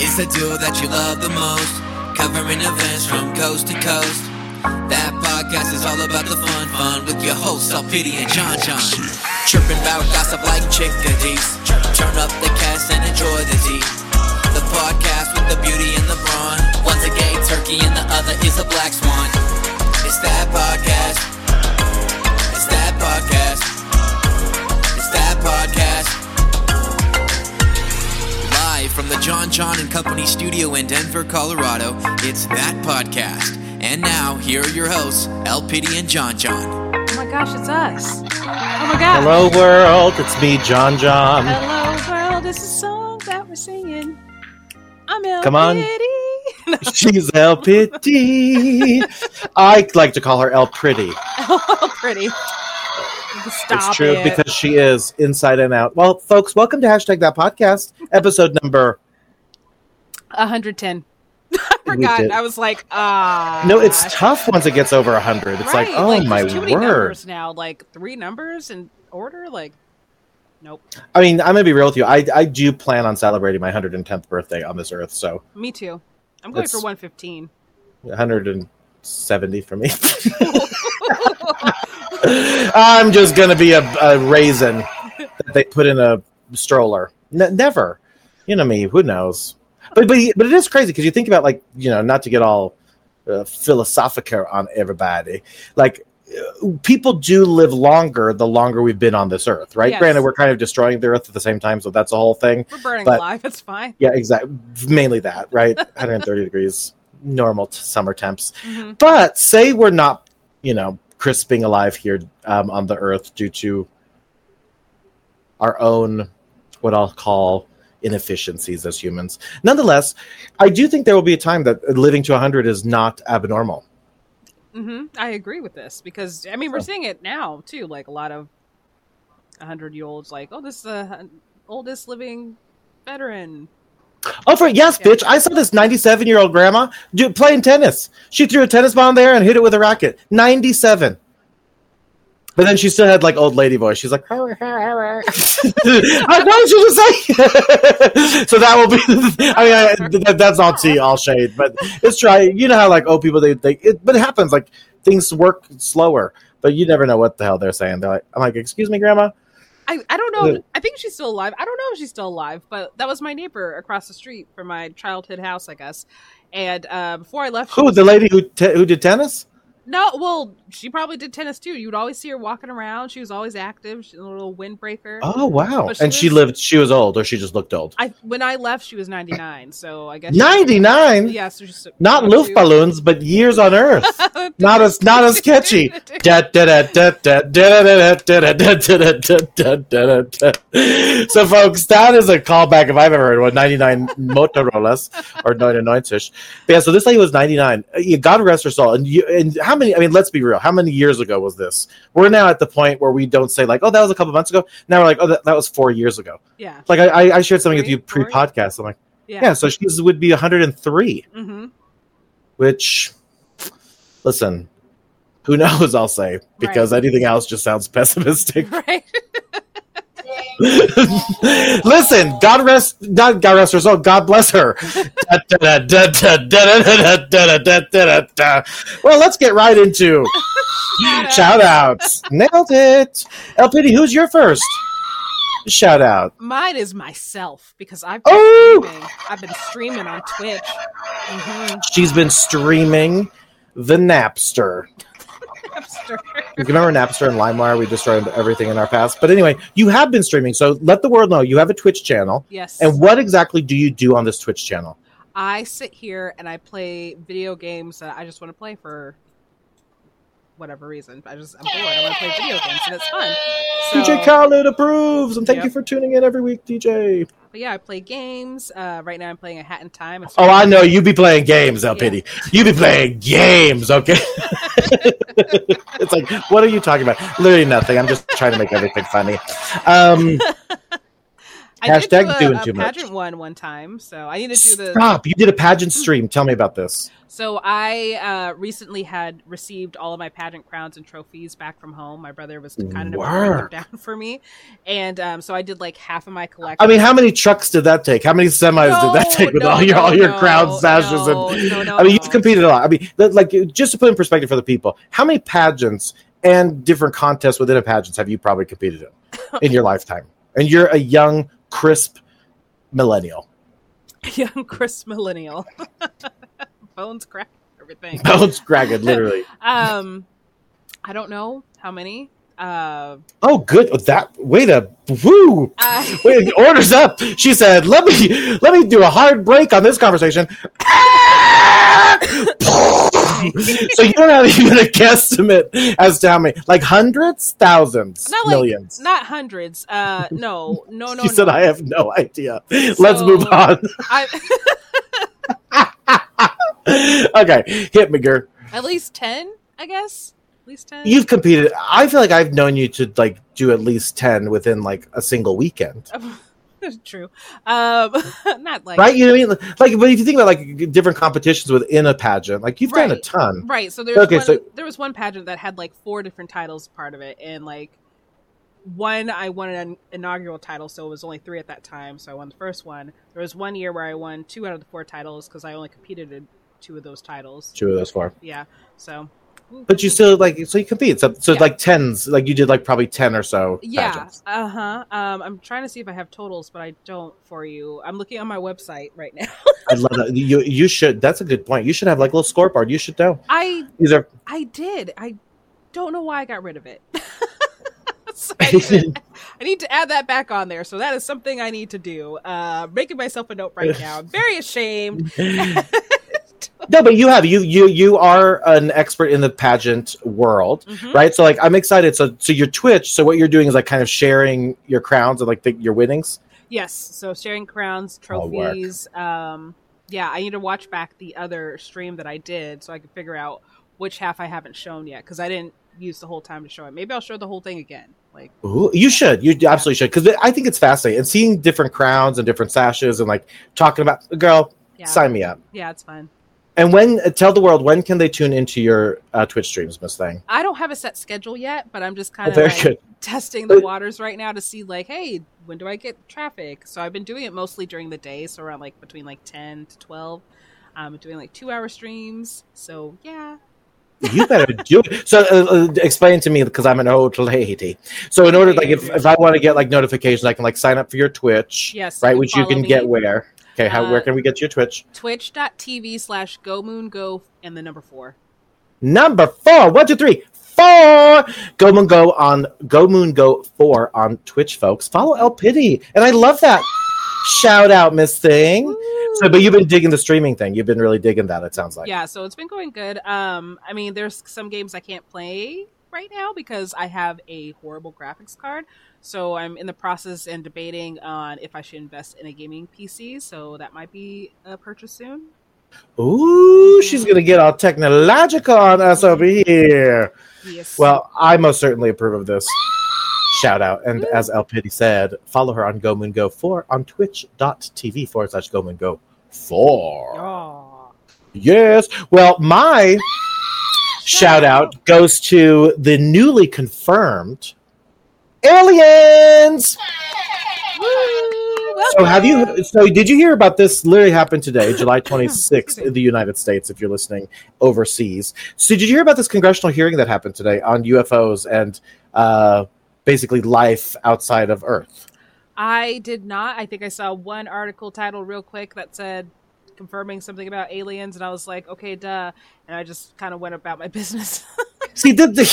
It's the duo that you love the most, covering events from coast to coast. That podcast is all about the fun, fun with your hosts, Pity and John John. Chirping about gossip like chickadees. Turn up the cast and enjoy the tea. The podcast with the beauty and the brawn. One's a gay turkey and the other is a black swan. It's that podcast. Live from the John John and Company studio in Denver, Colorado, it's that podcast. And now, here are your hosts, El Pity and John John. Oh my gosh, it's us. Oh my gosh. Hello, world. It's me, John John. Hello, world. This is a song that we're singing. I'm El Come on. Pity. She's El Pitty. I like to call her El Pretty. oh, pretty. Stop it's true it. because she is inside and out. Well, folks, welcome to hashtag that podcast, episode number. 110. I forgot. I was like, ah. No, it's tough once it gets over 100. It's like, Right, oh my there's too many word. numbers now. Like three numbers in order. Like, nope. I mean, I'm going to be real with you. I, I do plan on celebrating my 110th birthday on this earth, so Me too. I'm going for 115. 170 for me. I'm just going to be a, a raisin that they put in a stroller. N- never. You know me. Who knows? But but but it is crazy because you think about like you know not to get all uh, philosophical on everybody. Like uh, people do live longer the longer we've been on this earth, right? Yes. Granted, we're kind of destroying the earth at the same time, so that's a whole thing. We're burning But- alive. It's fine. Yeah, exactly. Mainly that, right? 130 degrees, normal t- summer temps. Mhm. But say we're not, you know, crisping alive here um, on the earth due to our own, what I'll call inefficiencies as humans. Nonetheless, I do think there will be a time that living to 100 is not abnormal. hmm I agree with this because I mean we're So- seeing it now too. Like a lot of hundred year olds, like, oh, this is the oldest living veteran. Oh, for yes, Yeah. bitch! I saw this 97 year old grandma do, playing tennis. She threw a tennis ball in there and hit it with a racket. 97. But then she still had like old lady voice. She's like, like what did you just say? so that will be. I mean, I, that's all tea, all shade. But it's try. You know how like old people they they. It, but it happens. Like things work slower. But you never know what the hell they're saying. They're like, I'm like, excuse me, grandma. I, I don't know. The- I think she's still alive. I don't know if she's still alive, but that was my neighbor across the street from my childhood house, I guess. And uh, before I left, Who was- the lady who te- who did tennis? no, well, she probably did tennis too. You would always see her walking around. She was always active. She was a little windbreaker. Oh wow! She and was, she lived. She was old, or she just looked old. I when I left, she was ninety nine. So I guess ninety nine. Yes, yeah, so not loof balloons, but years on Earth. not as not as catchy. so, folks, that is a callback if I've ever heard one. Ninety nine Motorolas or ninety nine ish. Yeah, so this lady was ninety nine. God rest her soul. And you, and how many? I mean, let's be real how many years ago was this? We're now at the point where we don't say like, oh, that was a couple months ago. Now we're like, oh, that, that was four years ago. Yeah. Like I, I shared something Three, with you pre-podcast. I'm like, yeah. yeah so she would be 103, mm-hmm. which, listen, who knows? I'll say because right. anything else just sounds pessimistic. Right. Listen, God rest, God, God rest her soul. God bless her. Well, let's get right into shout outs nailed it lpd who's your first shout out Mine is myself because I've been Oh! streaming. I've been streaming on Twitch. hmm she's been streaming the napster You remember Napster and LimeWire? We destroyed everything in our past. But anyway, you have been streaming, so let the world know you have a Twitch channel. yes. And what exactly do you do on this Twitch channel? I sit here and I play video games that I just want to play for whatever reason. I just I'm bored. I want to play video games and it's fun. So, DJ Khaled approves, and thank Yep. you for tuning in every week, DJ. But yeah, I play games. Uh, right now, I'm playing a Hat in Time. Oh, I know you be playing games, El Yeah. Pity. You be playing games, okay? it's like, what are you talking about? Literally nothing. I'm just trying to make everything funny. Um, I did Hashtag do a, doing a too much. pageant one one time, so I need to do the. Stop! You did a pageant stream. Tell me about this. So I uh, recently had received all of my pageant crowns and trophies back from home. My brother was kind enough to bring them down for me, and um, so I did like half of my collection. I mean, how many trucks did that take? How many semis did that take with no, all your no, all your no, crown sashes no, and? no, no, I mean, you've competed a lot. I mean, like just to put in perspective for the people, how many pageants and different contests within a pageants have you probably competed in in your lifetime? And you're a young, crisp millennial. young crisp millennial, bones crack everything. Bones cracked, literally. Um, I don't know how many. Uh, Oh, good. That way to woo. I, Wait, orders up. She said, "Let me let me do a hard break on this conversation." so you don't have even a guesstimate as to how many, like hundreds, thousands, not like millions. not hundreds. Uh, no, no, no. she said, no. "I have no idea." Let's move on. Okay, hit me, girl. at least ten, I guess. At least ten. You've competed. I feel like I've known you to like do at least ten within like a single weekend. True. Um, not like right? You know what I mean? Like, but if you think about like different competitions within a pageant, like you've done a ton. Right. So there's Okay, one, so- there was one pageant that had like four different titles part of it, and like one I won an inaugural title, so it was only three at that time. So I won the first one. There was one year where I won two out of the four titles because I only competed in two of those titles. Two of those four. Yeah. So. But you still like so you compete. So so Yeah. like tens, like you did like probably ten or so. Yeah. Uh huh. Um, I'm trying to see if I have totals, but I don't for you. I'm looking on my website right now. I love that. You you should. That's a good point. You should have like a little scoreboard. You should know. I These are. I did. I don't know why I got rid of it. So I, need to, I need to add that back on there. So that is something I need to do. Uh, making myself a note right now. I'm very ashamed. no, but you have you you you are an expert in the pageant world, Mhm. right? So like I'm excited. So so your Twitch. So what you're doing is like kind of sharing your crowns and like the, your winnings. Yes. So sharing crowns, trophies. Um, yeah, I need to watch back the other stream that I did so I can figure out which half I haven't shown yet because I didn't use the whole time to show it. Maybe I'll show the whole thing again. Like, Ooh, you should. You absolutely should because I think it's fascinating and seeing different crowns and different sashes and like talking about girl. yeah, Sign me up. yeah, it's fun. And when tell the world when can they tune into your uh, Twitch streams, Miss Thing? I don't have a set schedule yet, but I'm just kind Oh, of very like, testing the waters right now to see like, hey, when do I get traffic? So I've been doing it mostly during the day, so around like between like ten to twelve. I'm doing like two hour streams. So yeah, You better do it. So uh, uh, explain to me because I'm an old lady. So in order, like, if, if I want to get like notifications, I can like sign up for your Twitch, yes, right? Which you can me. get where? Okay, how Uh, where can we get your Twitch? Twitch.tv slash go moon go and the number four. Number four, one, two, three, four. Go Moon Go on Go Moon Go four on Twitch, folks. Follow El Pity, and I love that. Shout out, Miss Thing. So, but you've been digging the streaming thing. You've been really digging that. It sounds like. yeah, so it's been going good. Um, I mean, there's some games I can't play right now because I have a horrible graphics card. So I'm in the process and debating on if I should invest in a gaming PC. So that might be a purchase soon. Ooh, mm-hmm. she's gonna get all technological on us over here. Yes. Well, I most certainly approve of this. Shout out. And as mm. El Pity said, follow her on Go Moon Go 4 on twitch.tv forward slash Go Moon Go 4. Oh. Yes. Well, my shout out goes to the newly confirmed aliens. So have you so did you hear about this literally happened today, July 26th in the United States if you're listening overseas. So did you hear about this congressional hearing that happened today on UFOs and uh basically life outside of Earth? I did not. I think I saw one article title real quick that said confirming something about aliens, and I was like, okay, duh. And I just kind of went about my business. See, the, the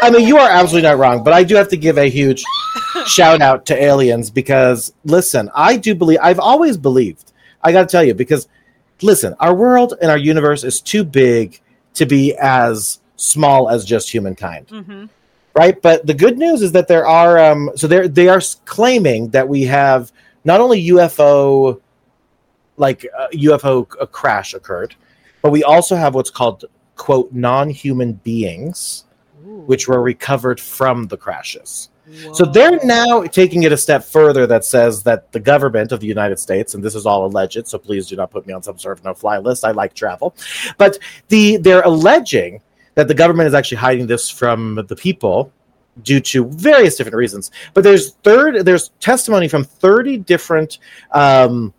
I mean, you are absolutely not wrong, but I do have to give a huge shout out to aliens because, listen, I do believe, I've always believed, I got to tell you, because, listen, our world and our universe is too big to be as small as just humankind, hmm right? But the good news is that there are, um, so they're, they are claiming that we have not only UFO, like uh, UFO c- crash occurred, but we also have what's called quote non-human beings which were recovered from the crashes So they're now taking it a step further that says that the government of the United States, and this is all alleged, so please do not put me on some sort of no-fly list. I like travel, but the they're alleging that the government is actually hiding this from the people due to various different reasons. But there's third there's testimony from 30 different um,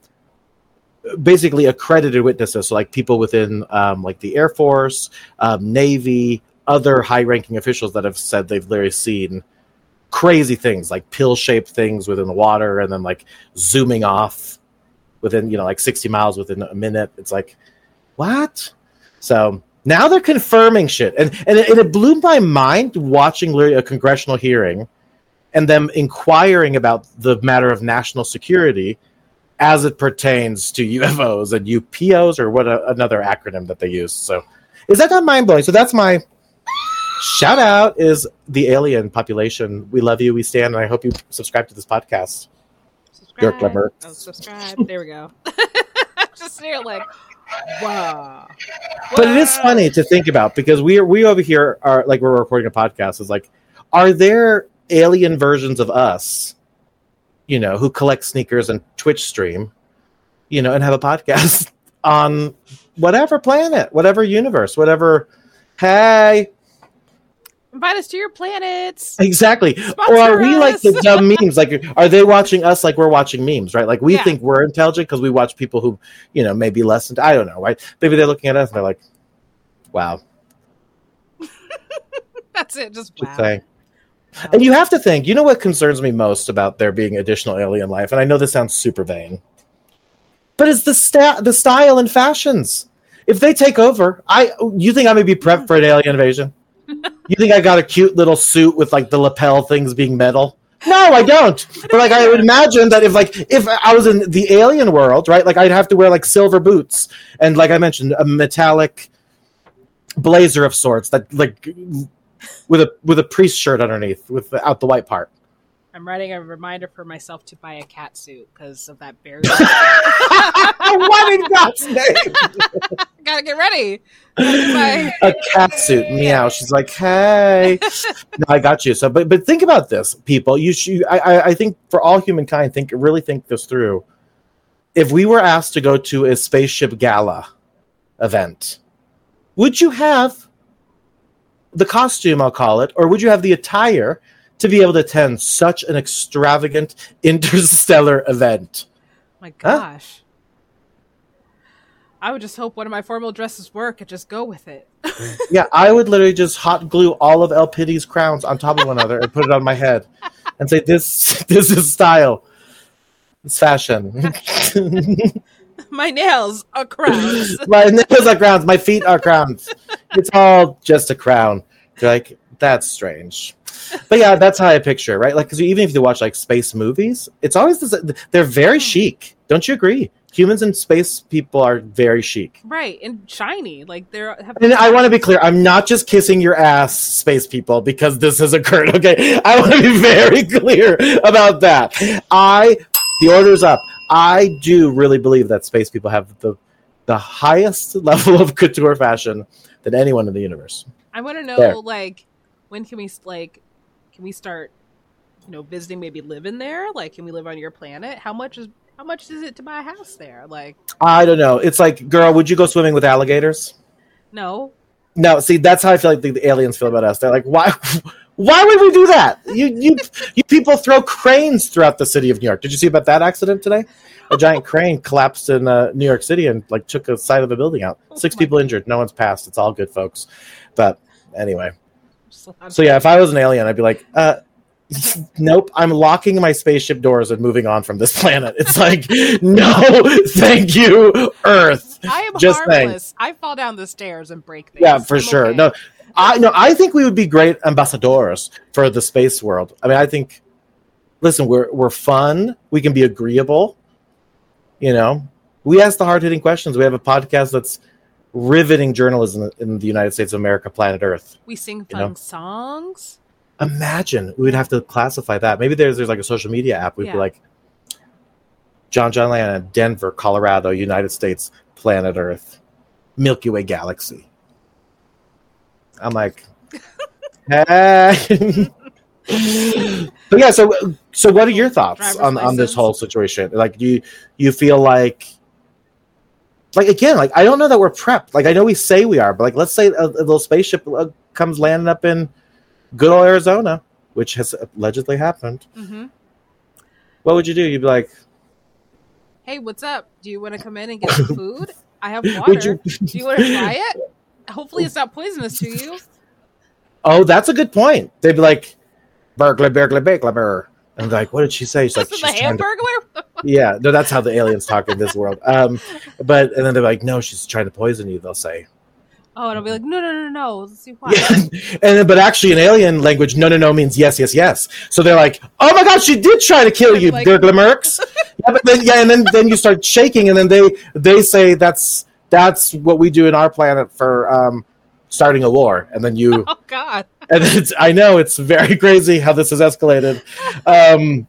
basically accredited witnesses, so like people within um, like the Air Force, um, Navy, other high-ranking officials that have said they've literally seen crazy things like pill-shaped things within the water, and then like zooming off within you know like 60 miles within a minute. It's like what? So now they're confirming shit, and and it, and it blew my mind watching literally a congressional hearing, and them inquiring about the matter of national security as it pertains to UFOs and UAPs or what a, another acronym that they use. So, is that not mind blowing? So that's my shout out is the alien population. We love you. We stand, and I hope you subscribe to this podcast. Subscribe. Glimmer. Oh, subscribe. There we go. Just here, like, wow. But it is funny to think about because we are we over here are like we're recording a podcast. Is like, are there alien versions of us? You know, who collect sneakers and Twitch stream, you know, and have a podcast on whatever planet, whatever universe, whatever. Hey, Invite us to your planets. Exactly. Sponsor or are we like the dumb memes? Like, are they watching us like we're watching memes, right? Like, we Yeah. think we're intelligent because we watch people who, you know, maybe less. Int- I don't know, right? Maybe they're looking at us and they're like, wow, That's it. Just just wow. saying. And you have to think, you know what concerns me most about there being additional alien life? And I know this sounds super vain, but it's the, sta- the style and fashions. If they take over, I you think I'm gonna be prepped hmm. for an alien invasion? You think I got a cute little suit with like the lapel things being metal? No, I don't. But like I would imagine that if like if I was in the alien world, right? Like I'd have to wear like silver boots and like I mentioned, a metallic blazer of sorts that like with a with a priest shirt underneath without the white part. I'm writing a reminder for myself to buy a cat suit because of that bear. what in God's name? Gotta get ready. Gotta a cat suit. Meow. She's like, hey. no, I got you. So, but but think about this, people. You should. I I, I think for all humankind, think really think this through. If we were asked to go to a spaceship gala event, would you have the costume? I'll call it, or would you have the attire to be able to attend such an extravagant interstellar event? My Huh? gosh. I would just hope one of my formal dresses work and just go with it. Yeah, I would literally just hot glue all of El Pity's crowns on top of one another and put it on my head and say, "This, this is style. It's fashion. my nails are crowns. my nails are crowns. My feet are crowns. It's all just a crown." You're like, that's strange. But yeah, that's how I picture, it, right? Like, because even if you watch like space movies, it's always this, they're very hmm. chic. Don't you agree? Humans and space people are very chic. right, and shiny. Like they're have And I want to be clear, I'm not just kissing your ass, space people, because this has occurred. Okay, I want to be very clear about that. I, the order's up. I do really believe that space people have the the highest level of couture fashion than anyone in the universe. I want to know There. like when can we like can we start you know visiting maybe living there? Like can we live on your planet? How much is how much is it to buy a house there? Like I don't know. It's like, girl, would you go swimming with alligators? no. No, see, that's how I feel like the, the aliens feel about us. They're like, why? Why would we do that? You, you, you people throw cranes throughout the city of New York. Did you see about that accident today? A giant crane collapsed in uh, New York City and like took a side of the building out. Six Oh people injured. No one's passed. It's all good, folks. But anyway, a so yeah, if I was an alien, I'd be like, uh, nope. I'm locking my spaceship doors and moving on from this planet. It's like, no, thank you, Earth. I am Just harmless. I fall down the stairs and break things. Yeah, for I'm sure. okay. No, I no, I think we would be great ambassadors for the space world. I mean, I think. Listen, we're we're fun. We can be agreeable. You know, we ask the hard hitting questions. We have a podcast that's riveting journalism in the United States of America, planet Earth. we sing you fun know. songs. Imagine we would have to classify that. Maybe there's there's like a social media app. We'd Yeah. be like, John John Lana, Denver, Colorado, United States, planet Earth, Milky Way galaxy. I'm like, hey. but yeah, so so what are your thoughts Driver's on, on this whole situation? Like, do you you feel like like again, like I don't know that we're prepped. Like I know we say we are, but like let's say a, a little spaceship uh, comes landing up in good old Arizona, which has allegedly happened. hmm What would you do? You'd be like, Hey, what's up? Do you want to come in and get some food? I have water. you? Do you want to try it? Hopefully, it's not poisonous to you. Oh, that's a good point. They'd be like, burglar, burglar, burglar. And like, what did she say? She's like, she's the trying to. Yeah no that's how the aliens talk in this world um but and then they're like no she's trying to poison you they'll say Oh, and I'll be like, no, no, no, no. Let's see why. yeah. and then, but actually in alien language no no no means yes yes yes so they're like oh my god she did try to kill you Like- Gurglamerks. yeah but then yeah and then then you start shaking and then they they say that's that's what we do in our planet for um starting a war and then you Oh God. and it's I know it's very crazy how this has escalated. Um,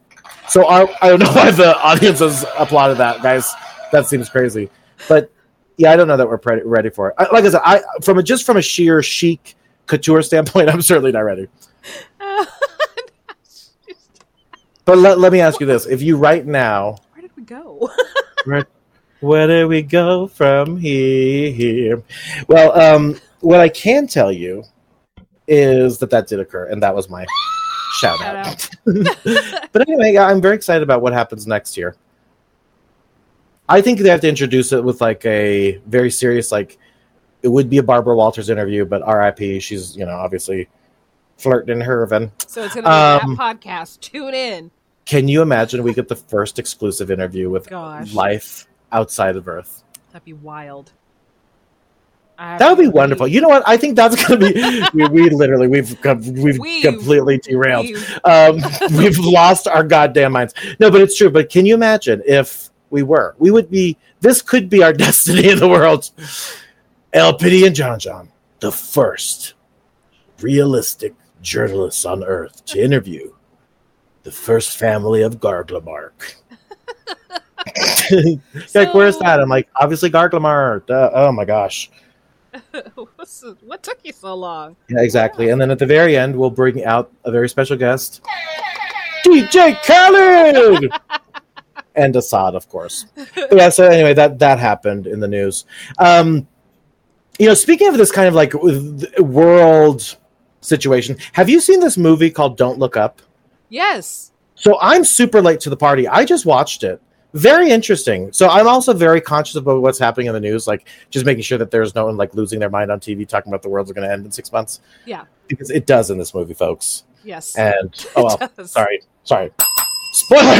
so I, I don't know why the audience has applauded that, guys. That seems crazy, but yeah, I don't know that we're pre- ready for it. I, like I said, I from a just from a sheer chic couture standpoint, I'm certainly not ready. But let, let me ask you this: If you right now, Where did we go? where do we go from here? Well, um, what I can tell you is that that did occur, and that was my shout Shout out. out. but anyway, I'm very excited about what happens next year. I think they have to introduce it with like a very serious, like it would be a Barbara Walters interview, but R.I.P. She's you know obviously flirting in her Hervin. So it's gonna be Um, that podcast. Tune in. Can you imagine we get the first exclusive interview with Gosh. life outside of Earth? That'd be wild. That would be wonderful. You know what? I think that's going to be. we, we literally we've we've We've- completely derailed. we've- um, we've lost our goddamn minds. No, but it's true. But can you imagine if we were? We would be. This could be our destiny in the world. El Pity and John John, the first realistic journalists on Earth to interview the first family of Garglamark. like, where's that? I'm like, obviously Garglamar. Duh. Oh my gosh. What's what took you so long? Yeah, exactly. And then at the very end, we'll bring out a very special guest, DJ Khaled, and Asahd, of course. But yeah. So anyway, that that happened in the news. Um, you know, speaking of this kind of like world situation, have you seen this movie called Don't Look Up? Yes. So I'm super late to the party. I just watched it. Very interesting. So I'm also very conscious about what's happening in the news, like just making sure that there's no one like losing their mind on TV talking about the world's going to end in six months. Yeah. because it does in this movie, folks. Yes. And oh, well, sorry, sorry. Spoiler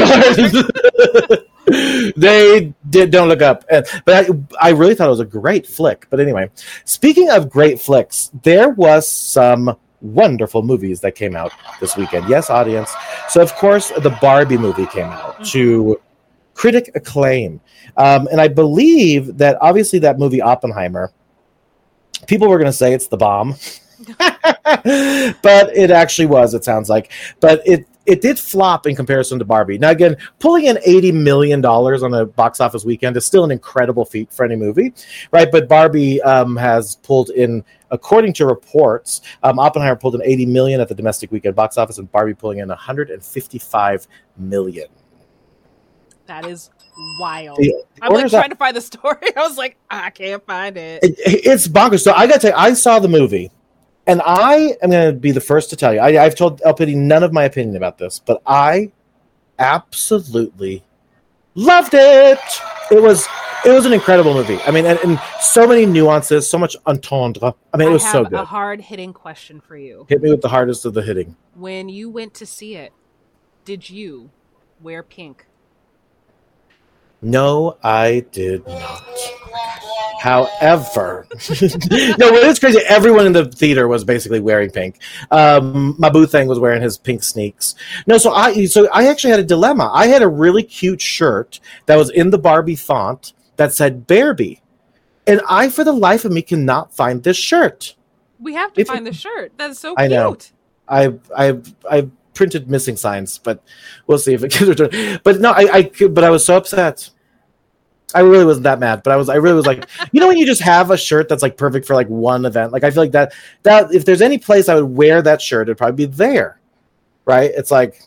they did don't look up, And- but I, I really thought it was a great flick. But anyway, speaking of great flicks, there was some wonderful movies that came out this weekend. Yes, audience. So of course, the Barbie movie came out mm-hmm. to critic acclaim, um, and I believe that obviously that movie Oppenheimer. People were going to say it's the bomb, but it actually was. It sounds like, but it it did flop in comparison to Barbie. Now again, pulling in eighty million dollars on a box office weekend is still an incredible feat for any movie, right? But Barbie um, has pulled in, according to reports, um, Oppenheimer pulled in eighty million at the domestic weekend box office, and Barbie pulling in one hundred and fifty-five million. That is wild. The- the I'm like trying to find the story. I was like, ah, I can't find it. It- it's bonkers. So I got to tell you, I saw the movie, and I am going to be the first to tell you. I, I've told El Pity none of my opinion about this, but I absolutely loved it. It was it was an incredible movie. I mean, and, and so many nuances, so much entendre. I mean, it was I so good. a hard hitting question for you. Hit me with the hardest of the hitting. When you went to see it, did you wear pink? No, I did not. However, no, it is crazy. Everyone in the theater was basically wearing pink. Um, my boo thing was wearing his pink sneaks. No, so I so I actually had a dilemma. I had a really cute shirt that was in the Barbie font that said Barbie, and I, for the life of me, cannot find this shirt. We have to If- find the shirt. That's so I cute. know. I I I printed missing signs, but we'll see if it gets returned. But no, I, I but I was so upset. I really wasn't that mad, but I was I really was like, you know when you just have a shirt that's like perfect for like one event. Like I feel like that that if there's any place I would wear that shirt, it'd probably be there. right? It's like,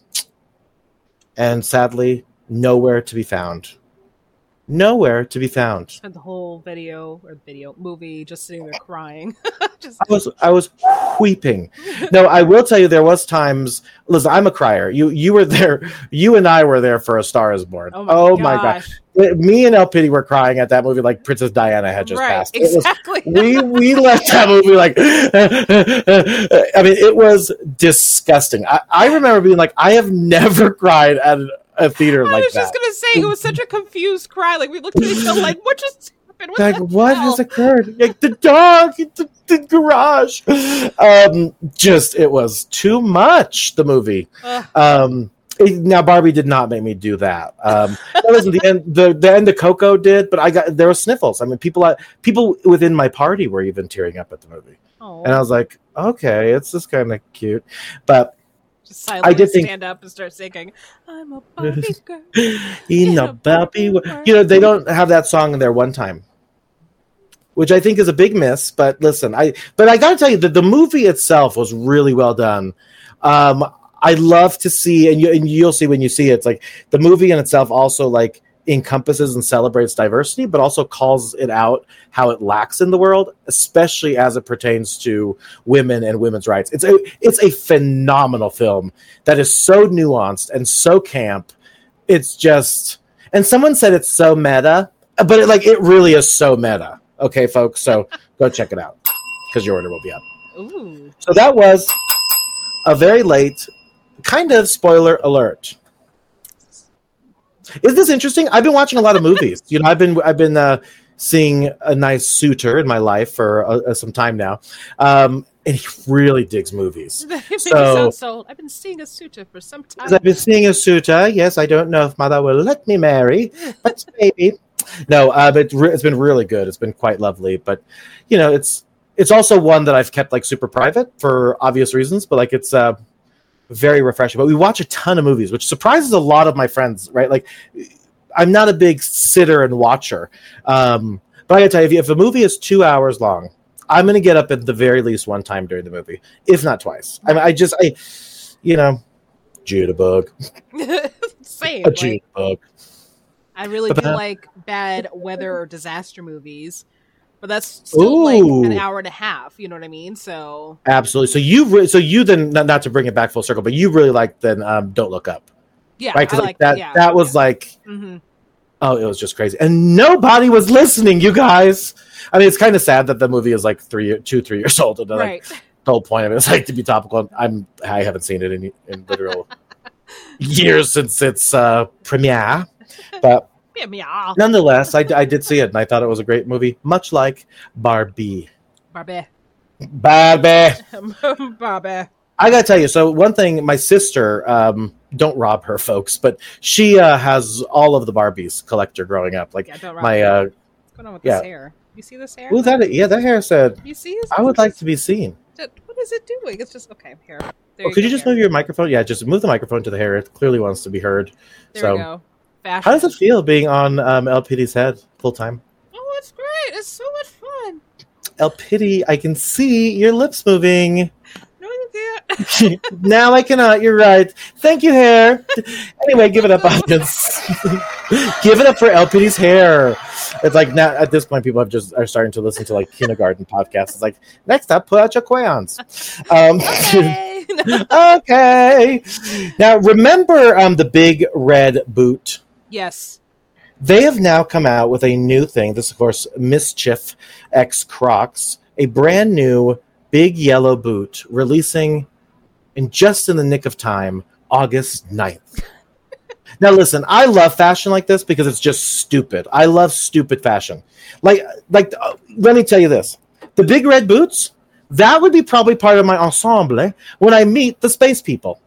and sadly, nowhere to be found. Nowhere to be found. Spent the whole video or video movie just sitting there crying. just I was I was weeping. No, I will tell you there was times. Listen, I'm a crier. You you were there. You and I were there for A Star Is Born. Oh my oh gosh. god. Me and El Pity were crying at that movie like Princess Diana had just right, passed. It was- exactly. we we left that movie like I mean it was disgusting. I, I remember being like I have never cried at a theater I was just that. gonna say it was such a confused cry. Like we looked at each other like, what just happened? What Like what hell? has occurred? Like the dog, the, the garage. Um, just it was too much. The movie. Ugh. Um, it- now Barbie did not make me do that. Um, that wasn't the end. The, the end of Coco did, but I got there were sniffles. I mean, people people within my party were even tearing up at the movie, Oh, and I was like, okay, it's just kind of cute. But silently did think- stand up and start singing. I'm a Barbie girl. in a Barbie, Barbie wo- you know, they don't have that song in there one time, which I think is a big miss. But listen, I but I got to tell you that the movie itself was really well done. Um, I love to see, and, you, and you'll see when you see it. It's like the movie in itself also like encompasses and celebrates diversity, but also calls it out how it lacks in the world, especially as it pertains to women and women's rights. It's a it's a phenomenal film that is so nuanced and so camp. It's just, and someone said it's so meta, but it, like it really is so meta. Okay, folks, so go check it out because your order will be up. Ooh. So that was a very late, kind of spoiler alert. Is this interesting? I've been watching a lot of movies. You know, I've been I've been uh, seeing a nice suitor in my life for uh, uh, some time now, um, and he really digs movies. That makes me So- so. I've been seeing a suitor for some time. I've been seeing a suitor. Yes, I don't know if mother will let me marry, but maybe. No, uh, but re- it's been really good. It's been quite lovely. But you know, it's it's also one that I've kept like super private for obvious reasons. But like, it's uh, very refreshing. But we watch a ton of movies, which surprises a lot of my friends. Right? Like, I'm not a big sitter and watcher. Um, but I gotta tell you, if, you- if a movie is two hours long, I'm gonna get up at the very least one time during the movie, if not twice. I mean, I just, I, you know, Judabug. Same. A Like, June bug. I really do like bad weather or disaster movies, but that's still like an hour and a half. You know what I mean? So Absolutely. So you, re- so you then, not, not to bring it back full circle, but you really like then um, Don't Look Up, yeah, right? Because like like that, Yeah, that was like, hmm oh, it was just crazy, and nobody was listening. You guys. I mean, it's kind of sad that the movie is like three, two, three years old, and like, right. the whole point of it is like to be topical. I'm, I haven't seen it in, in literal years since its uh, premiere, but Yeah, meow. nonetheless, I, I did see it, and I thought it was a great movie, much like Barbie. Barbie. Barbie. Barbie. I gotta tell you, so one thing, my sister, um, don't rob her, folks, but she uh, has all of the Barbies collector growing up. Like Yeah, my, me. uh, What's going on with yeah. this hair? You see this hair? who's that? Yeah, that hair said, You see? "I would like to be seen." What is it doing? It's just okay. Here. Oh, could you just hair. move your microphone? Yeah, just move the microphone to the hair. It clearly wants to be heard. There so-. Fashion. How does it feel being on um, LPD's head full time? Oh, it's great. It's so much fun. LPD, I can see your lips moving. No, you can't. now I cannot. You're right. Thank you, hair. anyway, give it up, audience. give it up for LPD's hair. It's like now at this point, people have just are starting to listen to like kindergarten podcasts. It's like next up, put out your crayons. Um, Hey. okay. Now remember um, the big red boot. Yes. They have now come out with a new thing. This, of course, MSCHF X Crocs, a brand new big yellow boot releasing in just in the nick of time, August 9th. now, listen, I love fashion like this because it's just stupid. I love stupid fashion. Like, like, uh, let me tell you this: the big red boots. That would be probably part of my ensemble when I meet the space people.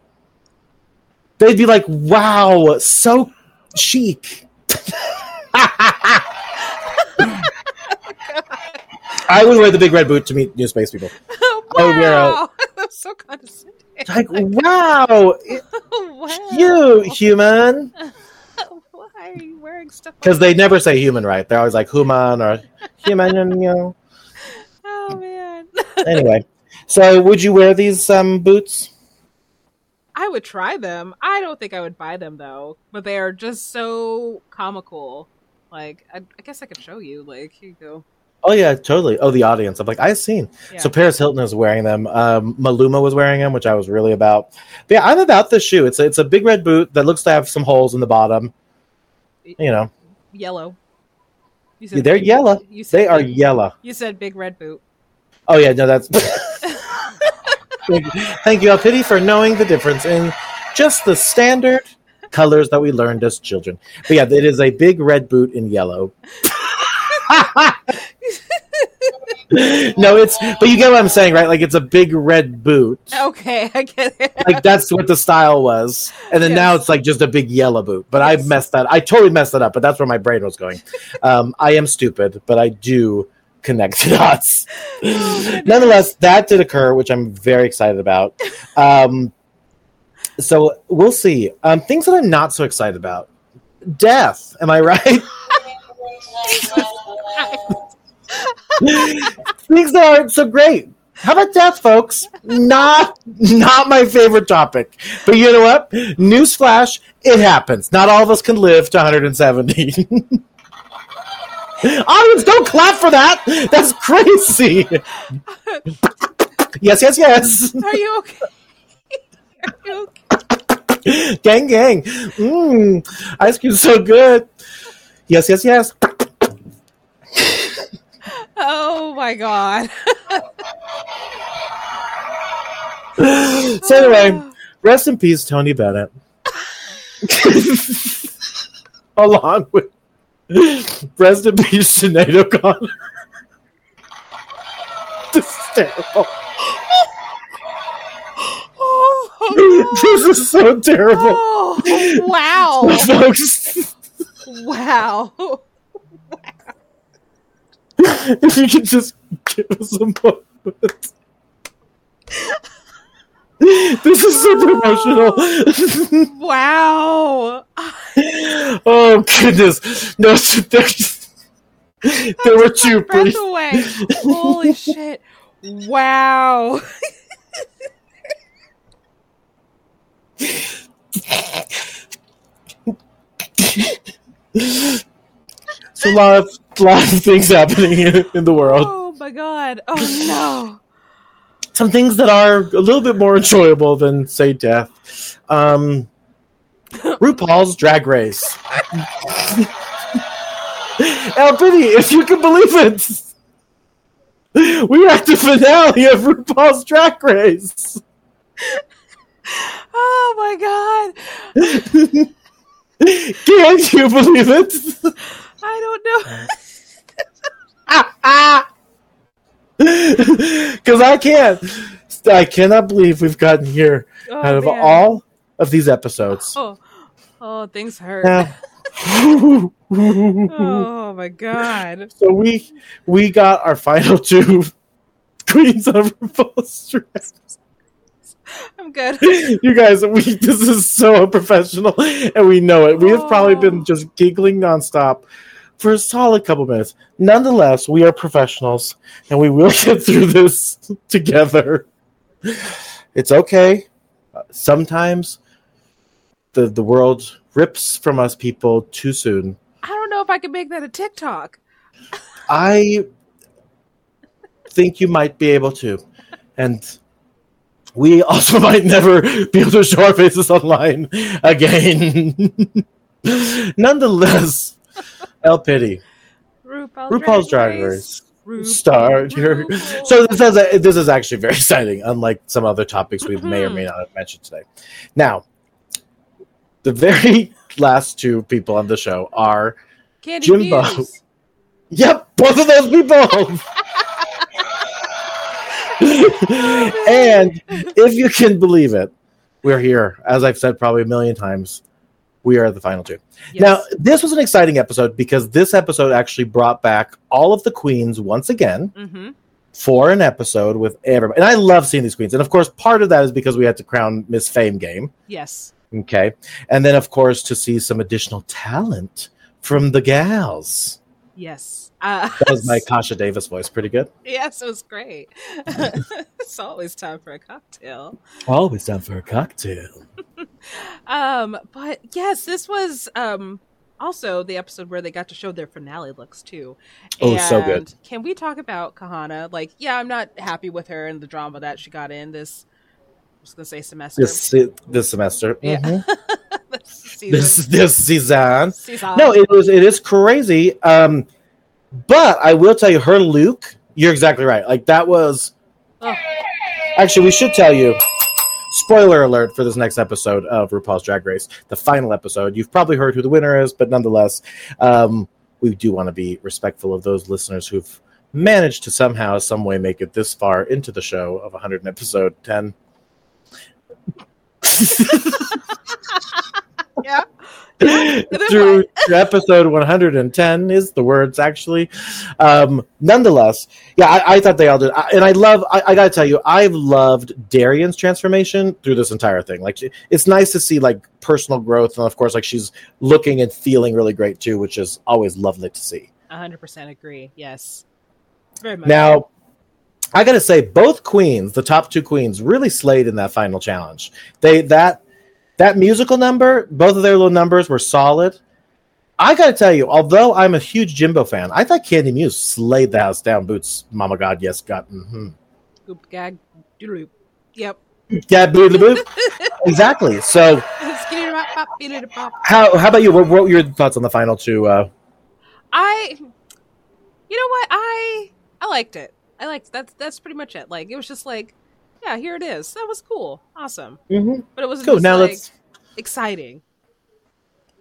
They'd be like, "Wow, so chic." I would wear the big red boot to meet new space people. wow. I would wear a- That's so condescending. Like, wow, wow. you human. Why are you wearing stuff? Because they never say human, right? They're always like human or human. You know. Oh man. Anyway, so would you wear these um, boots? I would try them. I don't think I would buy them though, but they are just so comical. Like, I, I guess I could show you. Like, here you go. Oh yeah, totally. Oh, the audience. I'm like, I've seen. Yeah. So Paris Hilton is wearing them. Um, Maluma was wearing them, which I was really about. But yeah, I'm about the shoe. It's a, it's a big red boot that looks to have some holes in the bottom. You know, Yellow. You they're big- yellow. You They are yellow. You said big red boot. Oh yeah, no, that's. thank, you, El Pity, for knowing the difference in just the standard colors that we learned as children. But yeah, it is a big red boot in yellow. no, it's but you get what I'm saying, right? Like it's a big red boot. Okay, I get it. Like that's what the style was, and then now it's like just a big yellow boot. But Yes. I messed that. I totally messed that up. But that's where my brain was going. Um, I am stupid, but I do connect the dots. Nonetheless, that did occur, which I'm very excited about. Um, so we'll see. Um, things that I'm not so excited about. Death. Am I right? things that aren't so great. How about death, folks? Not not my favorite topic. But you know what? Newsflash, it happens. Not all of us can live to 170. Audience, don't clap for that. That's crazy. yes, yes, yes. Are you okay? Are you okay? gang, gang. Mmm, ice cream's so good. Yes, yes, yes. Oh my god. So anyway, rest in peace, Tony Bennett. Along with rest in peace, Sinead O'Connor. this is terrible. this is so terrible. Oh, wow. Folks, Wow. if you could just give us a moment. This is so emotional. Wow. oh goodness! No, there, there were two. Breath away. Holy shit. Wow. So a lot of lot of things happening in, in the world. Oh my god. Oh no. Some things that are a little bit more enjoyable than say death. Um, RuPaul's Drag Race. El Pity, if you can believe it, we are at the finale of RuPaul's Drag Race. Oh my god. Can you believe it? I don't know. Because I can't. I cannot believe we've gotten here Oh, out of man. all of these episodes. Oh, oh, things hurt. Oh my god. so we we got our final two queens of Drag I'm good. you guys, we this is so unprofessional, and we know it. We have probably been Oh. just giggling nonstop for a solid couple minutes. Nonetheless, we are professionals, and we will get through this together. It's okay. Sometimes the the world rips from us people too soon. I don't know if I can make that a TikTok. I think you might be able to, and we also might never be able to show our faces online again. Nonetheless, El Pity, RuPaul's, RuPaul's Drag Race. RuPaul, Start your. So this is this is actually very exciting, unlike some other topics we may or may not have mentioned today. Now, the very last two people on the show are Kandy Jimbo. Muse. Yep, both of those people. and if you can believe it, we're here. As I've said probably a million times, we are the final two. Yes. Now, this was an exciting episode because this episode actually brought back all of the queens once again hmm for an episode with everybody. And I love seeing these queens. And of course, part of that is because we had to crown Miss Fame game. Yes. Okay. And then, of course, to see some additional talent from the gals. Yes. Uh, That was my Kasha Davis voice. Pretty good. yes, it was great. it's always time for a cocktail. Always time for a cocktail. Um, but yes, this was um also the episode where they got to show their finale looks too. Oh, so good. And Can we talk about Kahanna? Like, yeah, I'm not happy with her and the drama that she got in this. I was gonna say semester. This this semester. Yeah. Mhm. this season. This this season. season. No, it was it is crazy. Um, but I will tell you, her Luke. You're exactly right. Like that was. Oh. Actually, we should tell you. Spoiler alert for this next episode of RuPaul's Drag Race, the final episode. You've probably heard who the winner is, but nonetheless, um, we do want to be respectful of those listeners who've managed to somehow, some way, make it this far into the show of 100 episode 10. yeah. Yeah, through to episode 110 is the words actually um nonetheless yeah i, I thought they all did I, and i love I, I gotta tell you i've loved Darienne's transformation through this entire thing like it's nice to see like personal growth and of course like she's looking and feeling really great too which is always lovely to see 100% agree. Yes. Very much. now i gotta say both queens the top two queens really slayed in that final challenge. They that that musical number both of their little numbers were solid. I gotta tell you although i'm a huge jimbo fan i thought Kandy Muse slayed the house down boots mama god yes god hmm Goop gag doodle Yep. yeah exactly so how how about you? What, what were your thoughts on the final two uh? I you know what? I I liked it. I liked that's that's pretty much it. Like it was just like, yeah, here it is. That was cool. Awesome. mhm. But it wasn't cool now like let's exciting.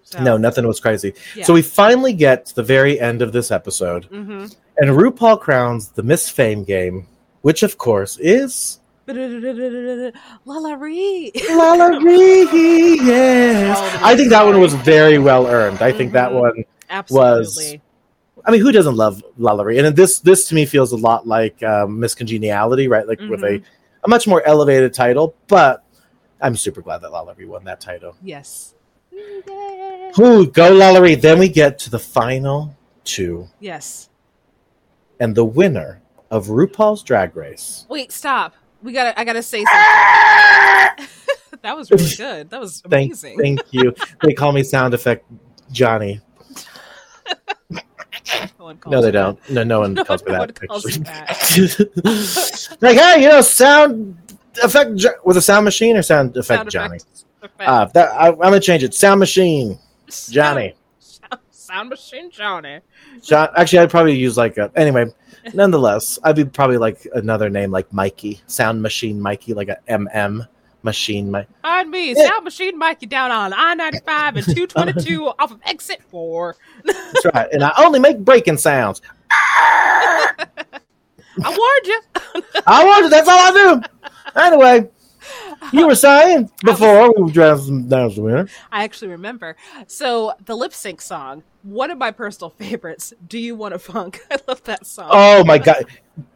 So, no nothing was crazy Yeah. so we finally get to the very end of this episode hmm and rupaul crowns the miss fame game which of course is LaLa Ri. Lalari, yes. I think that one was very well earned. I think that Mhm. one. Absolutely. I mean, who doesn't love LaLa Ri? And this, this to me feels a lot like um, Miss Congeniality, right? Like with a, Mhm. a much more elevated title. But I'm super glad that LaLa Ri won that title. Yes. Ooh, go LaLa Ri! Then we get to the final two, Yes. and the winner of RuPaul's Drag Race. Wait, stop. We gotta. I gotta say something. that was really good. That was Thank, amazing. thank you. they call me sound effect Johnny. No, No, they don't. No, no one No calls me one that. calls me like, hey, you know, sound effect Jo- with a sound machine or sound effect Sound Johnny. Effect. Uh, that I, I'm gonna change it. Sound machine Johnny. Sound, sound machine Johnny. John. Actually, I'd probably use like a. Anyway, nonetheless, I'd be probably like another name like Mikey, Sound Machine Mikey, like a MM machine. Mi- On me, Yeah. sound machine Mikey down on I ninety five and two twenty two off of exit four. That's right. And I only make breaking sounds. I warned you. I warned you. That's all I do. Anyway, you were saying before we dressed down the winner. I actually remember. So the lip sync song, one of my personal favorites. Do you want to funk? I love that song. Oh my god!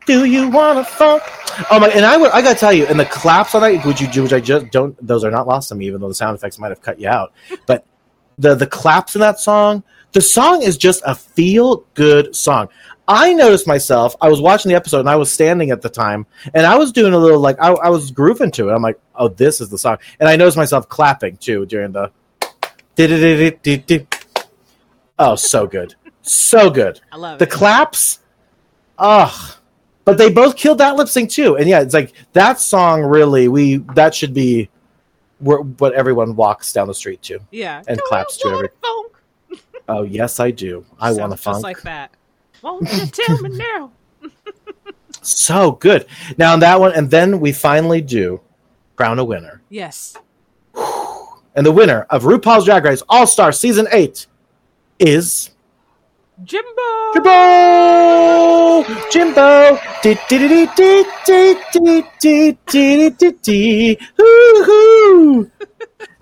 Do you want to fuck? Oh my! And I would, I gotta tell you, and the claps on that, which you do, which I just don't. Those are not lost on me, even though the sound effects might have cut you out. But the the claps in that song, the song is just a feel good song. I noticed myself. I was watching the episode, and I was standing at the time, and I was doing a little like I, I was grooving to it. I'm like, oh, this is the song, and I noticed myself clapping too during the. Oh, so good, so good I love the it. claps ugh but they both killed that lip sync too and yeah it's like that song really we that should be what everyone walks down the street to yeah, and Do claps to wanna oh yes i do i want to funk. just like that. Won't you tell me now? so good now on that one and then we finally do crown a winner Yes. and the winner of rupaul's drag race all-star season 8 is Jimbo! Jimbo! Jimbo! Hoo-hoo!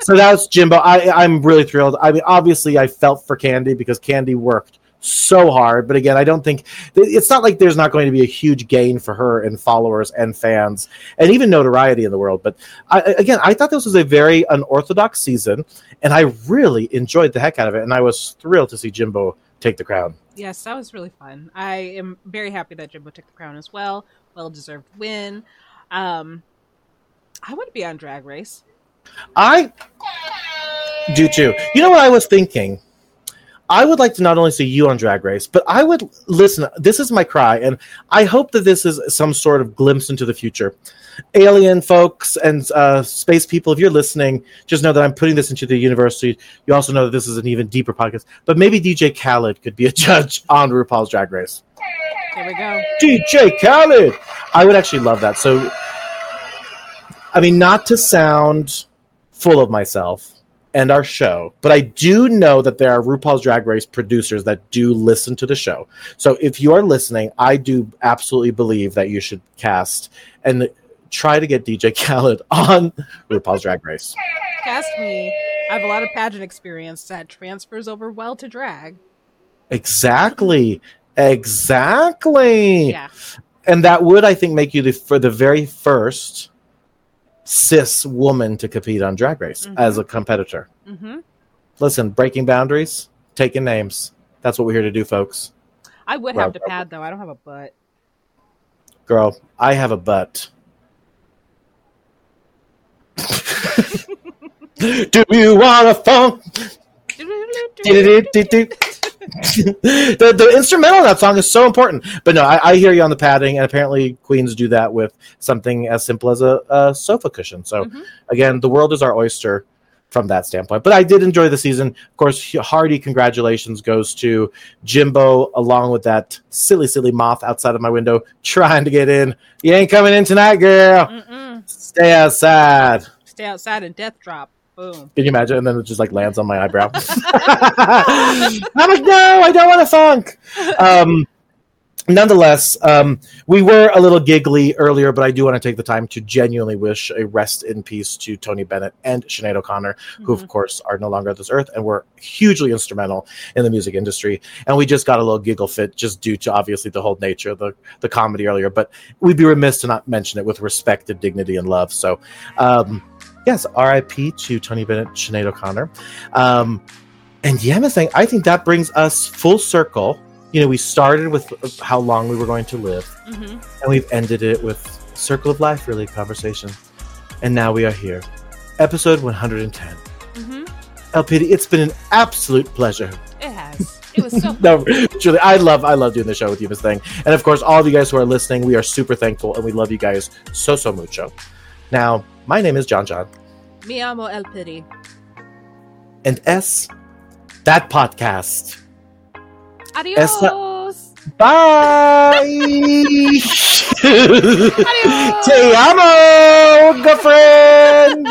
So that's Jimbo. I, I'm really thrilled. I mean, obviously, I felt for Kandy because Kandy worked so hard. But again, I don't think it's not like there's not going to be a huge gain for her and followers and fans and even notoriety in the world. But I, again, I thought this was a very unorthodox season, and I really enjoyed the heck out of it. And I was thrilled to see Jimbo take the crown. Yes, that was really fun. I am very happy that Jimbo took the crown as well. Well deserved win. Um, I want to be on Drag Race. I do too. You know what I was thinking? I would like to not only see you on Drag Race, but I would listen. This is my cry, and I hope that this is some sort of glimpse into the future. Alien folks and uh, space people, if you're listening, just know that I'm putting this into the university. You also know that this is an even deeper podcast. But maybe DJ Khaled could be a judge on RuPaul's Drag Race. There we go. DJ Khaled. I would actually love that. So, I mean, not to sound full of myself and our show, but I do know that there are RuPaul's Drag Race producers that do listen to the show. So if you are listening, I do absolutely believe that you should cast and try to get DJ Khaled on RuPaul's Drag Race. Cast me. I have a lot of pageant experience that transfers over well to drag. Exactly. Exactly. Yeah. And that would, I think, make you the for the very first cis woman to compete on Drag Race Mhm. as a competitor. hmm Listen, breaking boundaries, taking names. That's what we're here to do, folks. I would have to pad though. I don't have a butt. Girl, I have a butt. Do you want a funk? the, the instrumental in that song is so important. But no, I, I hear you on the padding, and apparently queens do that with something as simple as a, a sofa cushion. So Mhm. again, the world is our oyster from that standpoint. But I did enjoy the season. Of course, hearty congratulations goes to Jimbo, along with that silly, silly moth outside of my window trying to get in. You ain't coming in tonight, girl. Mm-mm. Stay outside. Stay outside and death drop. Boom. Can you imagine? And then it just like lands on my eyebrow. I'm like, no, I don't want to funk. Um, nonetheless, um, we were a little giggly earlier, but I do want to take the time to genuinely wish a rest in peace to Tony Bennett and Sinead O'Connor, who, Mhm. of course, are no longer on this earth and were hugely instrumental in the music industry. And we just got a little giggle fit just due to obviously the whole nature of the, the comedy earlier. But we'd be remiss to not mention it with respect and dignity and love. So, um, yes, RIP to Tony Bennett, Sinead O'Connor. Um, and yeah, Miss Thing, I think that brings us full circle. You know, we started with how long we were going to live, Mhm. and we've ended it with circle of life, really, conversation. And now we are here. Episode 110. Mhm. LPD, it's been an absolute pleasure. It has. It was so. No, truly, I love I love doing the show with you, Miss Thing. And of course, all of you guys who are listening, we are super thankful and we love you guys so so mucho. Now, my name is John John. Mi amo el pity. and S, that podcast. Adios. Bye. Te amo, girlfriend.